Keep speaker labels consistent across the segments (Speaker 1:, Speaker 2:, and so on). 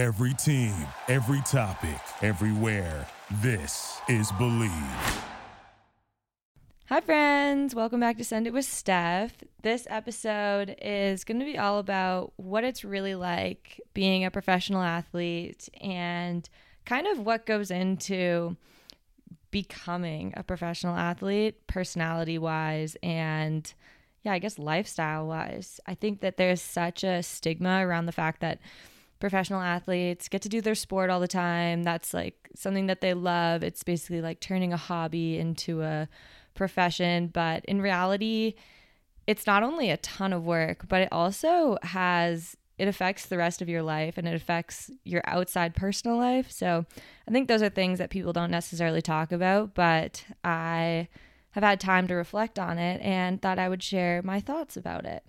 Speaker 1: Every team, every topic, everywhere. This is Bleav.
Speaker 2: Hi, friends. Welcome back to Send It with Steph. This episode is going to be all about what it's really like being a professional athlete and kind of what goes into becoming a professional athlete, personality wise, and yeah, I guess lifestyle wise. I think that there's such a stigma around the fact that professional athletes get to do their sport all the time. That's like something that they love. It's basically like turning a hobby into a profession. But in reality, it's not only a ton of work, but it also has it affects the rest of your life and it affects your outside personal life. So I think those are things that people don't necessarily talk about, but I have had time to reflect on it and thought I would share my thoughts about it.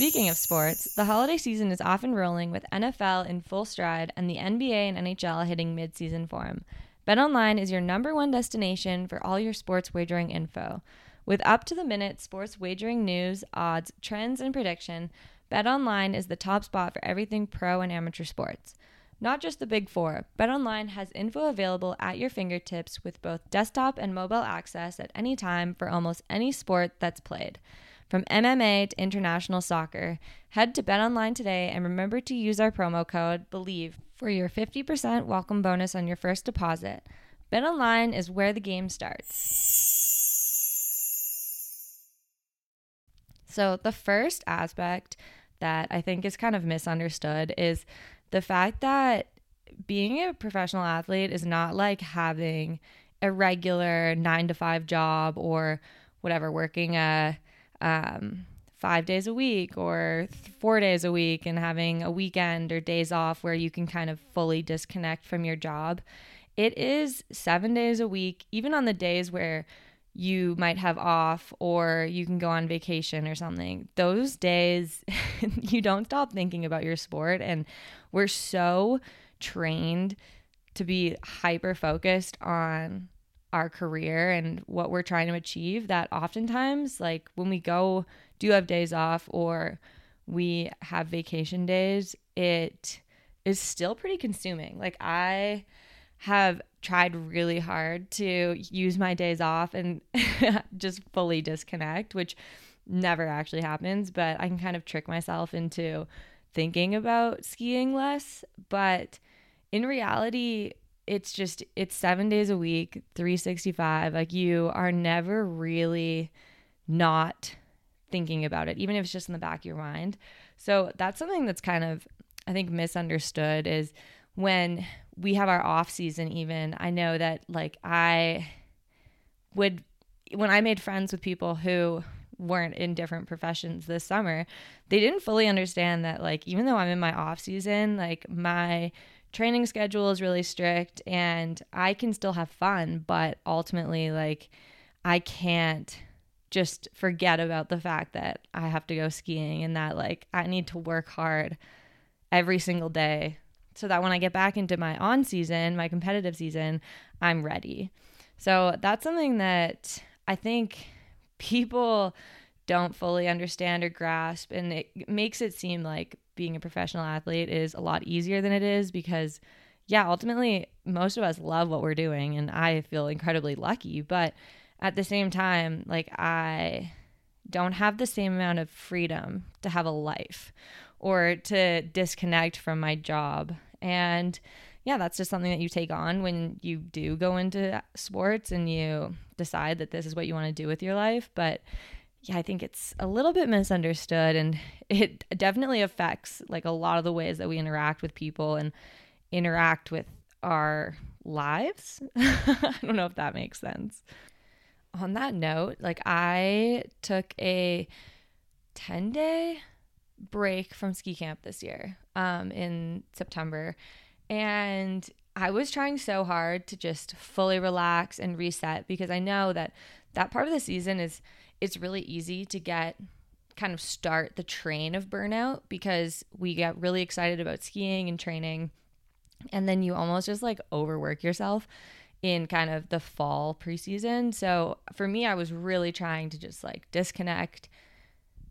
Speaker 2: Speaking of sports, the holiday season is often rolling with NFL in full stride and the NBA and NHL hitting midseason form. BetOnline is your number one destination for all your sports wagering info. With up to the minute sports wagering news, odds, trends, and prediction, BetOnline is the top spot for everything pro and amateur sports. Not just the big four, BetOnline has info available at your fingertips with both desktop and mobile access at any time for almost any sport that's played. From MMA to international soccer, head to BetOnline today and remember to use our promo code BLEAV for your 50% welcome bonus on your first deposit. BetOnline is where the game starts. So, the first aspect that I think is kind of misunderstood is the fact that being a professional athlete is not like having a regular nine to five job or whatever, working a um, five days a week or th- four days a week and having a weekend or days off where you can kind of fully disconnect from your job. It is seven days a week, even on the days where you might have off or you can go on vacation or something. Those days, you don't stop thinking about your sport. And we're so trained to be hyper focused on our career and what we're trying to achieve that oftentimes, like when we go, do have days off or we have vacation days, it is still pretty consuming. Like, I have tried really hard to use my days off and just fully disconnect, which never actually happens, but I can kind of trick myself into thinking about skiing less. But in reality, it's just it's 7 days a week, 365. Like you are never really not thinking about it, even if it's just in the back of your mind. So that's something that's kind of I think misunderstood is when we have our off season even i know that like i would when i made friends with people who weren't in different professions this summer they didn't fully understand that like even though i'm in my off season like my training schedule is really strict and i can still have fun but ultimately like i can't just forget about the fact that i have to go skiing and that like i need to work hard every single day so that when I get back into my on season, my competitive season, I'm ready. So that's something that I think people don't fully understand or grasp. And it makes it seem like being a professional athlete is a lot easier than it is because, yeah, ultimately, most of us love what we're doing. And I feel incredibly lucky. But at the same time, like, I don't have the same amount of freedom to have a life or to disconnect from my job. And yeah, that's just something that you take on when you do go into sports and you decide that this is what you want to do with your life. But yeah, I think it's a little bit misunderstood and it definitely affects like a lot of the ways that we interact with people and interact with our lives. I don't know if that makes sense. On that note, like I took a 10 day break from ski camp this year um, in September. And I was trying so hard to just fully relax and reset because I know that that part of the season is it's really easy to get kind of start the train of burnout because we get really excited about skiing and training and then you almost just like overwork yourself in kind of the fall preseason. So for me I was really trying to just like disconnect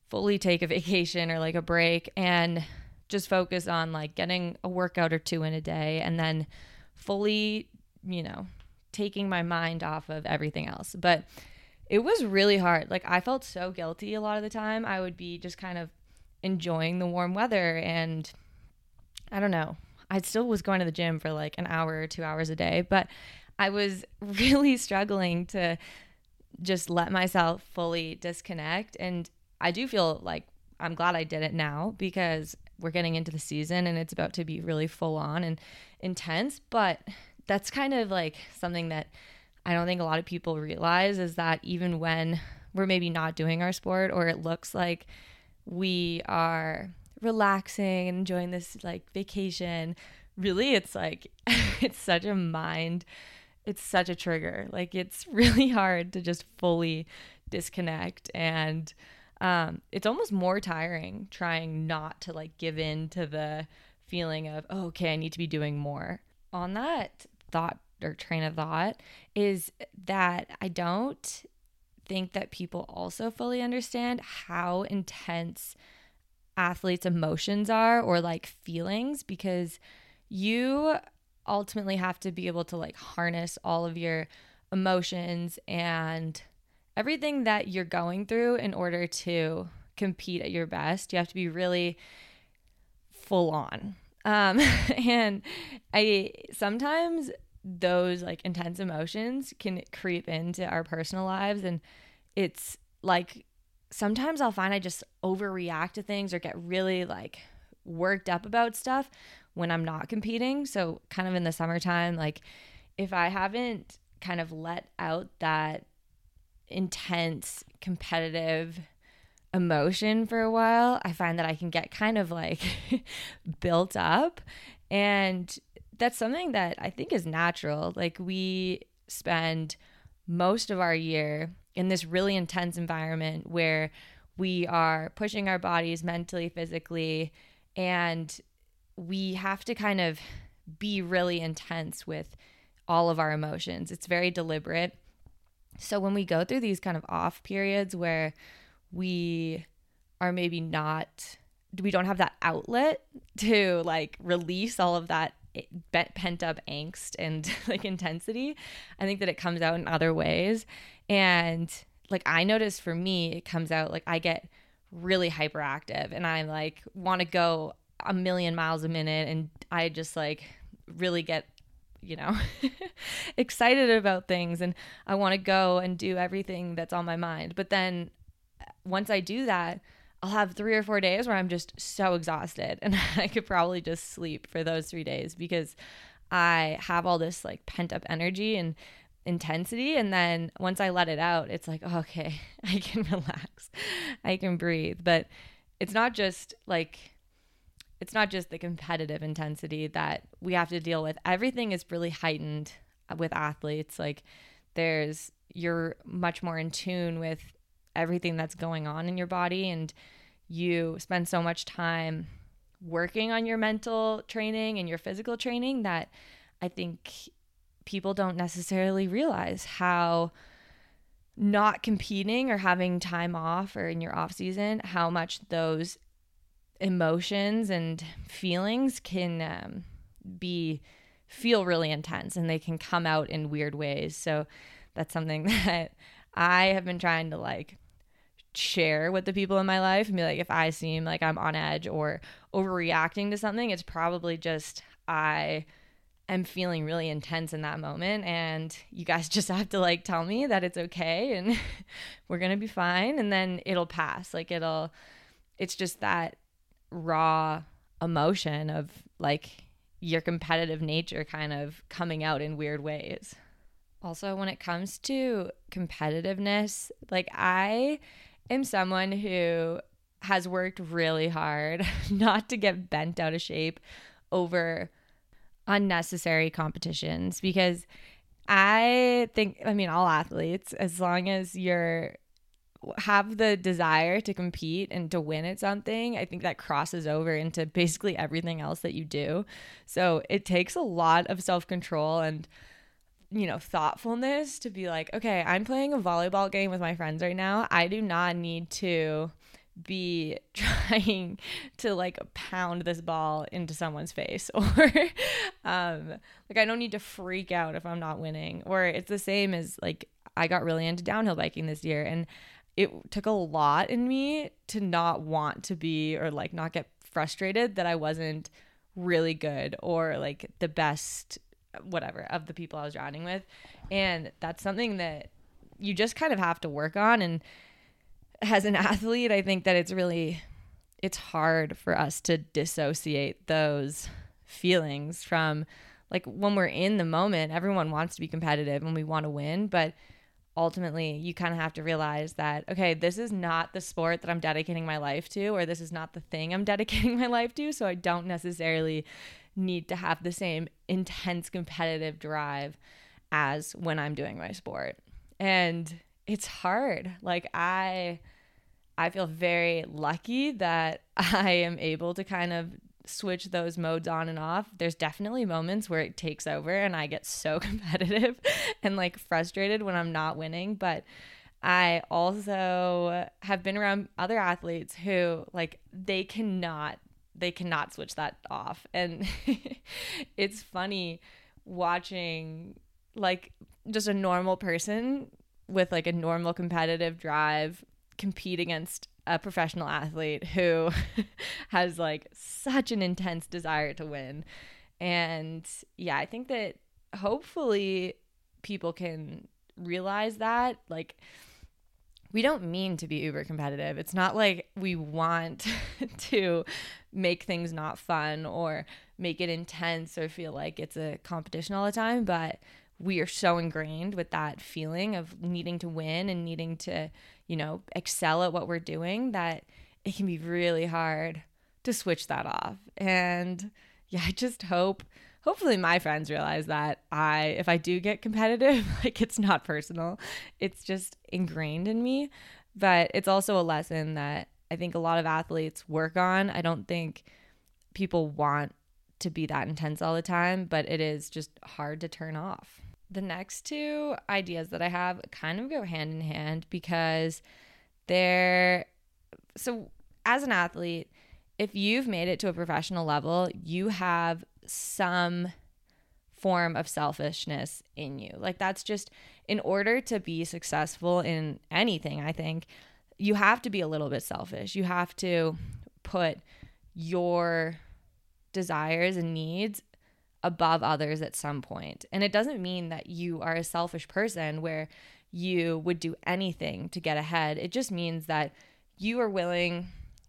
Speaker 2: fully take a vacation or like a break. And just focus on like getting a workout or two in a day and then fully, you know, taking my mind off of everything else. But it was really hard. Like I felt so guilty a lot of the time. I would be just kind of enjoying the warm weather and I don't know. I still was going to the gym for like an hour or 2 hours a day, but I was really struggling to just let myself fully disconnect and I do feel like I'm glad I did it now because we're getting into the season and it's about to be really full on and intense, but that's kind of like something that I don't think a lot of people realize is that even when we're maybe not doing our sport or it looks like we are relaxing and enjoying this like vacation, really it's like it's such a mind it's such a trigger. Like it's really hard to just fully disconnect and um, it's almost more tiring trying not to like give in to the feeling of oh, okay i need to be doing more on that thought or train of thought is that I don't think that people also fully understand how intense athletes' emotions are or like feelings because you ultimately have to be able to like harness all of your emotions and everything that you're going through in order to compete at your best. You have to be really full on. Um, and I sometimes those like intense emotions can creep into our personal lives and it's like sometimes I'll find I just overreact to things or get really like worked up about stuff when I'm not competing. So kind of in the summertime like if I haven't kind of let out that intense competitive emotion for a while, I find that I can get kind of like built up and that's something that I think is natural. Like we spend most of our year in this really intense environment where we are pushing our bodies mentally, physically, and we have to kind of be really intense with all of our emotions. It's very deliberate. So when we go through these kind of off periods where we are maybe not we don't have that outlet to like release all of that pent up angst and like intensity. I think that it comes out in other ways. And like I notice for me, it comes out like I get really hyperactive and I like want to go a million miles a minute and I just like really get you know excited about things and I want to go and do everything that's on my mind. But then once I do that, I'll have three or four days where I'm just so exhausted and I could probably just sleep for those three days because I have all this like pent up energy and intensity. And then once I let it out, it's like, oh, okay, I can relax, I can breathe. But it's not just like, it's not just the competitive intensity that we have to deal with. Everything is really heightened uh, with athletes. Like, there's, you're much more in tune with everything that's going on in your body and you spend so much time working on your mental training and your physical training that I think people don't necessarily realize how not competing or having time off or in your off season how much those emotions and feelings can um, be feel really intense and they can come out in weird ways. So that's something that i have been trying to like share with the people in my life and be like if I seem like I'm on edge or overreacting to something, it's probably just I am feeling really intense in that moment and you guys just have to like tell me that it's okay and we're going to be fine and then it'll pass. Like it'll it's just that raw emotion of like your competitive nature kind of coming out in weird ways. Also, when it comes to competitiveness, like I am someone who has worked really hard not to get bent out of shape over unnecessary competitions because I think I mean all athletes as long as you're have the desire to compete and to win at something, I think that crosses over into basically everything else that you do. So it takes a lot of self-control and you know, thoughtfulness to be like, okay, I'm playing a volleyball game with my friends right now. I do not need to be trying to like pound this ball into someone's face or um like I don't need to freak out if I'm not winning or it's the same as like I got really into downhill biking this year and it took a lot in me to not want to be or like not get frustrated that I wasn't really good or like the best whatever of the people I was riding with. And that's something that you just kind of have to work on. And as an athlete, I think that it's really it's hard for us to dissociate those feelings from like when we're in the moment, everyone wants to be competitive and we want to win, but ultimately you kind of have to realize that okay, this is not the sport that I'm dedicating my life to or this is not the thing I'm dedicating my life to, so I don't necessarily need to have the same intense competitive drive as when I'm doing my sport. And it's hard. Like I I feel very lucky that I am able to kind of switch those modes on and off. There's definitely moments where it takes over and I get so competitive and like frustrated when I'm not winning, but I also have been around other athletes who like they cannot they cannot switch that off. And it's funny watching like just a normal person with like a normal competitive drive compete against a professional athlete who has like such an intense desire to win. And yeah, I think that hopefully people can realize that like we don't mean to be uber competitive. It's not like we want to make things not fun or make it intense or feel like it's a competition all the time, but we are so ingrained with that feeling of needing to win and needing to, you know, excel at what we're doing that it can be really hard to switch that off. And yeah, I just hope hopefully my friends realize that I if I do get competitive, like it's not personal. It's just ingrained in me, but it's also a lesson that I think a lot of athletes work on. I don't think people want to be that intense all the time, but it is just hard to turn off the next two ideas that I have kind of go hand in hand because they're so as an athlete, if you've made it to a professional level, you have some form of selfishness in you. Like that's just in order to be successful in anything, I think you have to be a little bit selfish. You have to put your desires and needs above others at some point. And it doesn't mean that you are a selfish person where you would do anything to get ahead. It just means that you are willing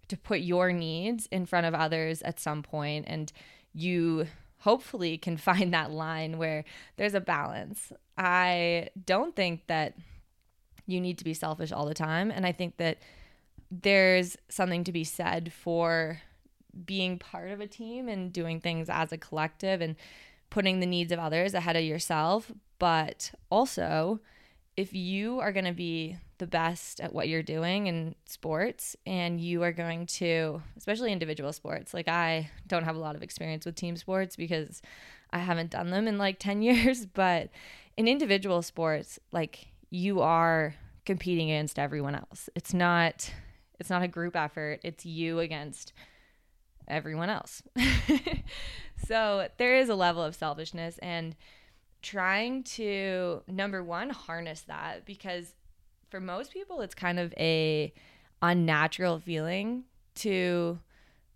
Speaker 2: to put your needs in front of others at some point and you hopefully can find that line where there's a balance. I don't think that you need to be selfish all the time and I think that there's something to be said for being part of a team and doing things as a collective and putting the needs of others ahead of yourself. But also, if you are going to be the best at what you're doing in sports and you are going to, especially individual sports, like I don't have a lot of experience with team sports because I haven't done them in like 10 years, but in individual sports, like you are competing against everyone else. It's not it's not a group effort. It's you against everyone else. so there is a level of selfishness and trying to number one harness that because for most people it's kind of a unnatural feeling to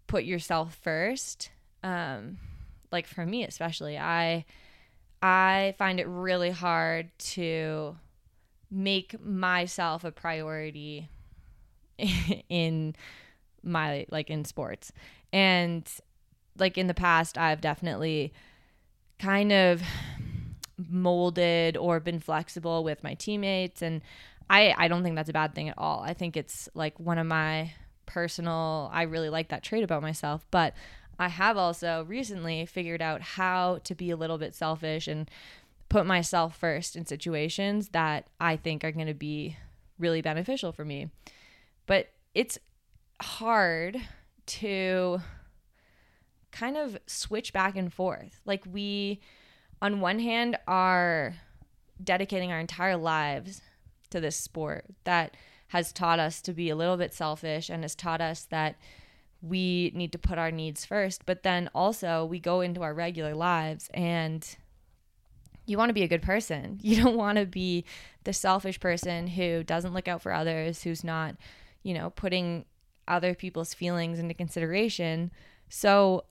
Speaker 2: put yourself first. Um like for me especially i i find it really hard to make myself a priority in my like in sports. And like in the past, I've definitely kind of molded or been flexible with my teammates and I I don't think that's a bad thing at all. I think it's like one of my personal I really like that trait about myself, but I have also recently figured out how to be a little bit selfish and put myself first in situations that I think are going to be really beneficial for me. But it's hard to kind of switch back and forth. Like we on one hand are dedicating our entire lives to this sport that has taught us to be a little bit selfish and has taught us that we need to put our needs first. But then also, we go into our regular lives and you want to be a good person. You don't want to be the selfish person who doesn't look out for others, who's not, you know, putting other people's feelings into consideration. So,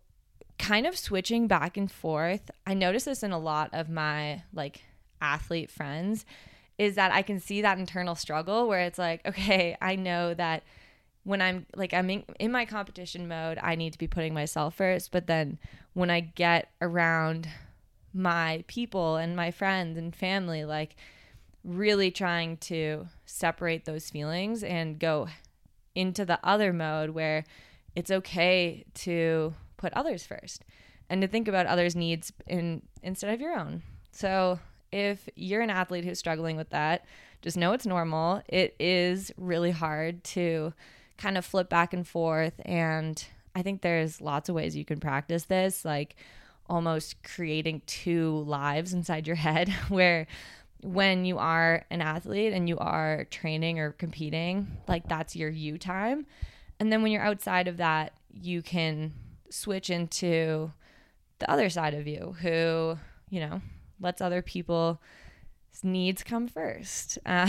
Speaker 2: kind of switching back and forth, I notice this in a lot of my like athlete friends is that I can see that internal struggle where it's like, okay, I know that when I'm like I'm in, in my competition mode, I need to be putting myself first, but then when I get around my people and my friends and family like really trying to separate those feelings and go into the other mode where it's okay to put others first and to think about others' needs in instead of your own. So if you're an athlete who's struggling with that, just know it's normal. It is really hard to kind of flip back and forth. And I think there's lots of ways you can practice this, like almost creating two lives inside your head where when you are an athlete and you are training or competing, like that's your you time. And then when you're outside of that, you can switch into the other side of you who, you know, lets other people needs come first. Uh,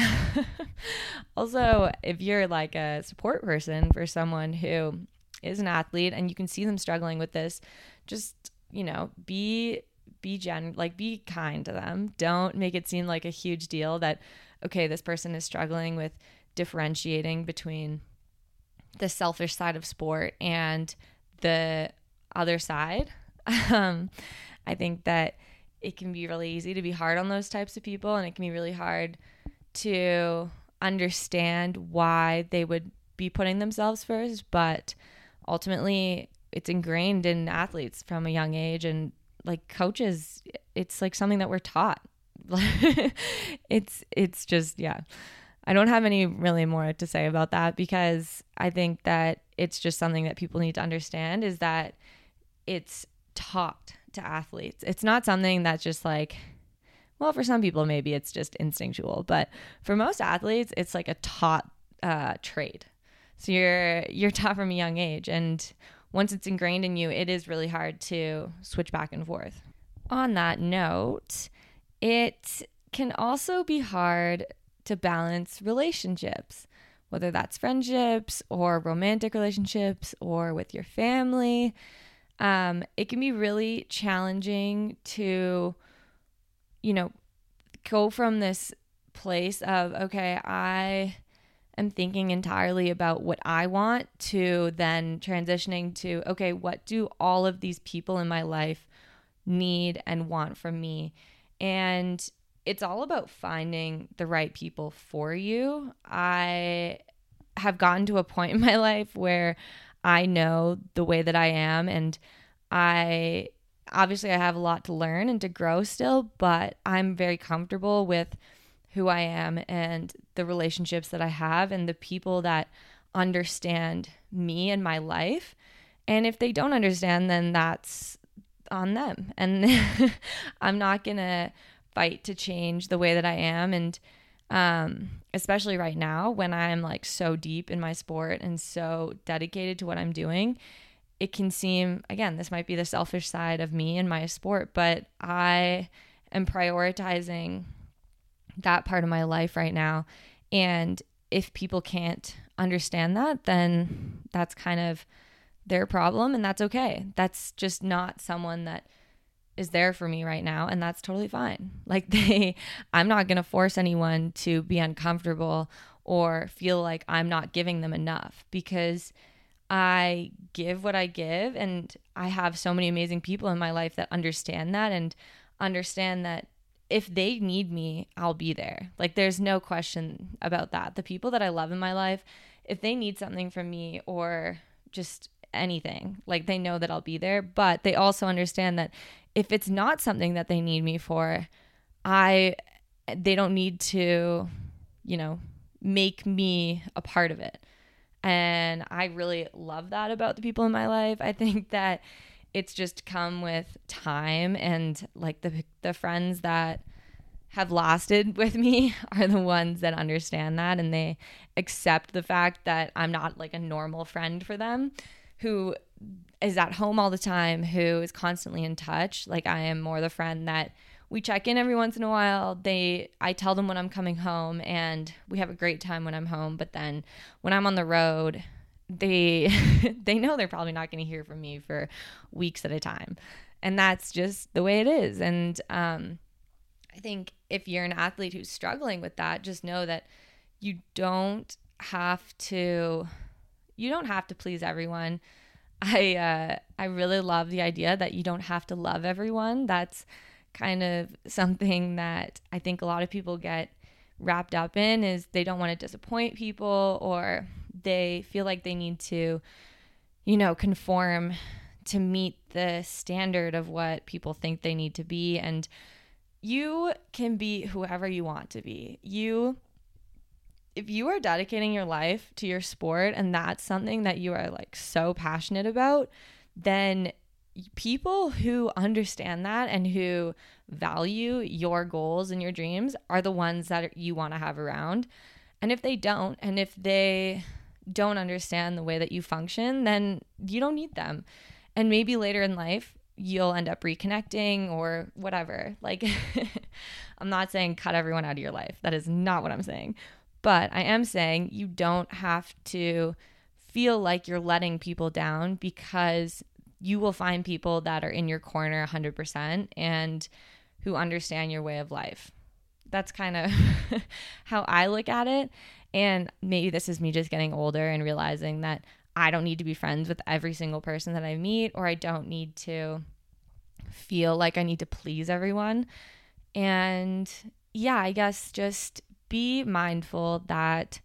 Speaker 2: also, if you're like a support person for someone who is an athlete and you can see them struggling with this, just, you know, be be gen like be kind to them. Don't make it seem like a huge deal that okay, this person is struggling with differentiating between the selfish side of sport and the other side. Um, I think that it can be really easy to be hard on those types of people and it can be really hard to understand why they would be putting themselves first but ultimately it's ingrained in athletes from a young age and like coaches it's like something that we're taught it's it's just yeah i don't have any really more to say about that because i think that it's just something that people need to understand is that it's taught to athletes. It's not something that's just like, well, for some people, maybe it's just instinctual, but for most athletes, it's like a taught uh, trade. So you're you're taught from a young age, and once it's ingrained in you, it is really hard to switch back and forth. On that note, it can also be hard to balance relationships, whether that's friendships or romantic relationships or with your family um, it can be really challenging to, you know, go from this place of, okay, I am thinking entirely about what I want to then transitioning to, okay, what do all of these people in my life need and want from me? And it's all about finding the right people for you. I have gotten to a point in my life where I know the way that I am and I obviously I have a lot to learn and to grow still, but I'm very comfortable with who I am and the relationships that I have and the people that understand me and my life. And if they don't understand, then that's on them. And I'm not going to fight to change the way that I am. And um, especially right now when I'm like so deep in my sport and so dedicated to what I'm doing, it can seem, again, this might be the selfish side of me and my sport, but I am prioritizing that part of my life right now. And if people can't understand that, then that's kind of their problem and that's okay. That's just not someone that is there for me right now and that's totally fine. Like they I'm not going to force anyone to be uncomfortable or feel like I'm not giving them enough because I give what I give and I have so many amazing people in my life that understand that and understand that if they need me, I'll be there. Like there's no question about that. The people that I love in my life, if they need something from me or just anything, like they know that I'll be there, but they also understand that if it's not something that they need me for, I they don't need to, you know, make me a part of it. And I really love that about the people in my life. I think that it's just come with time and like the the friends that have lasted with me are the ones that understand that and they accept the fact that I'm not like a normal friend for them who is at home all the time, who is constantly in touch. Like I am more the friend that we check in every once in a while. They I tell them when I'm coming home and we have a great time when I'm home, but then when I'm on the road, they they know they're probably not going to hear from me for weeks at a time. And that's just the way it is. And um I think if you're an athlete who's struggling with that, just know that you don't have to you don't have to please everyone. I uh, I really love the idea that you don't have to love everyone. That's kind of something that I think a lot of people get wrapped up in is they don't want to disappoint people or they feel like they need to you know conform to meet the standard of what people think they need to be and you can be whoever you want to be. You if you are dedicating your life to your sport and that's something that you are like so passionate about, then people who understand that and who value your goals and your dreams are the ones that you want to have around. And if they don't, and if they don't understand the way that you function, then you don't need them. And maybe later in life, you'll end up reconnecting or whatever. Like, I'm not saying cut everyone out of your life. That is not what I'm saying. But I am saying you don't have to feel like you're letting people down because you will find people that are in your corner 100% and who understand your way of life. That's kind of how I look at it. And maybe this is me just getting older and realizing that I don't need to be friends with every single person that I meet, or I don't need to feel like I need to please everyone. And yeah, I guess just be mindful that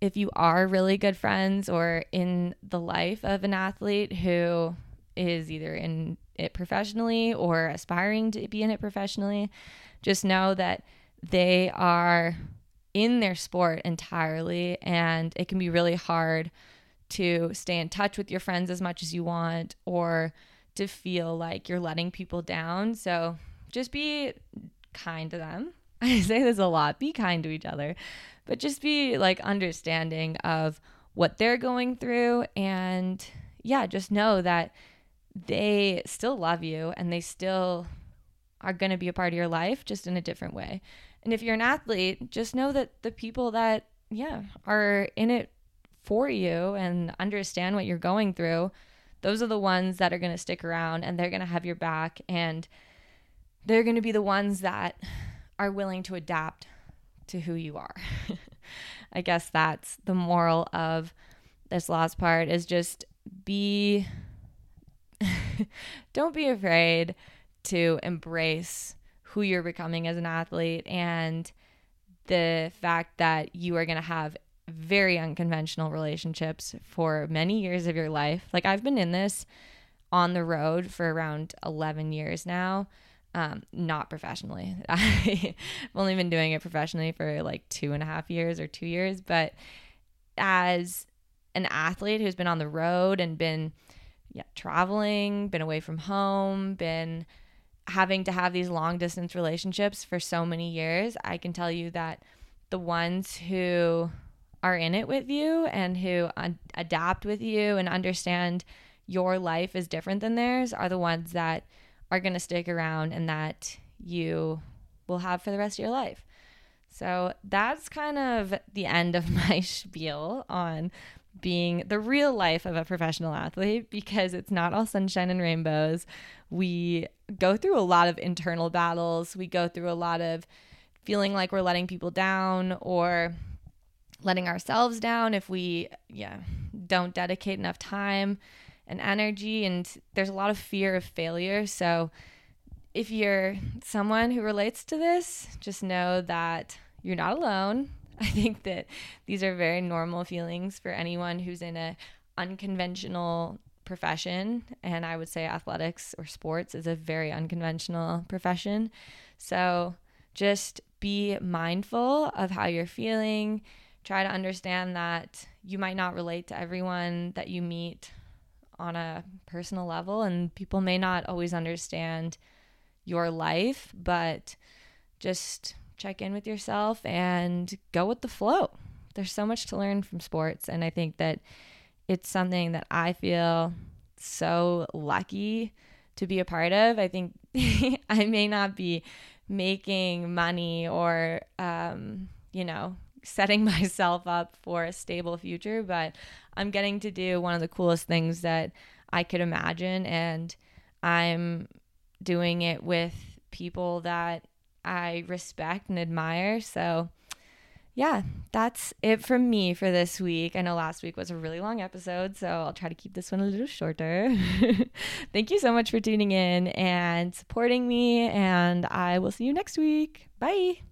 Speaker 2: if you are really good friends or in the life of an athlete who is either in it professionally or aspiring to be in it professionally, just know that they are in their sport entirely and it can be really hard to stay in touch with your friends as much as you want or to feel like you're letting people down. So just be kind to them I say this a lot be kind to each other, but just be like understanding of what they're going through. And yeah, just know that they still love you and they still are going to be a part of your life just in a different way. And if you're an athlete, just know that the people that, yeah, are in it for you and understand what you're going through, those are the ones that are going to stick around and they're going to have your back and they're going to be the ones that are willing to adapt to who you are. I guess that's the moral of this last part is just be don't be afraid to embrace who you're becoming as an athlete and the fact that you are going to have very unconventional relationships for many years of your life. Like I've been in this on the road for around 11 years now um, not professionally. I've only been doing it professionally for like two and a half years or two years, but as an athlete who's been on the road and been yeah, traveling, been away from home, been having to have these long distance relationships for so many years, I can tell you that the ones who are in it with you and who adapt with you and understand your life is different than theirs are the ones that are going to stick around and that you will have for the rest of your life. So that's kind of the end of my spiel on being the real life of a professional athlete because it's not all sunshine and rainbows. We go through a lot of internal battles. We go through a lot of feeling like we're letting people down or letting ourselves down if we yeah, don't dedicate enough time and energy and there's a lot of fear of failure. So if you're someone who relates to this just know that you're not alone. I think that these are very normal feelings for anyone who's in a unconventional profession and i would say athletics or sports is a very unconventional profession. So just be mindful of how you're feeling. Try to understand that you might not relate to everyone that you meet on a personal level, and people may not always understand your life, but just check in with yourself and go with the flow. There's so much to learn from sports. And I think that it's something that I feel so lucky to be a part of. I think I may not be making money or, um, you know, setting myself up for a stable future, but I'm getting to do one of the coolest things that I could imagine. And I'm doing it with people that I respect and admire. So, yeah, that's it from me for this week. I know last week was a really long episode, so I'll try to keep this one a little shorter. Thank you so much for tuning in and supporting me, and I will see you next week. Bye.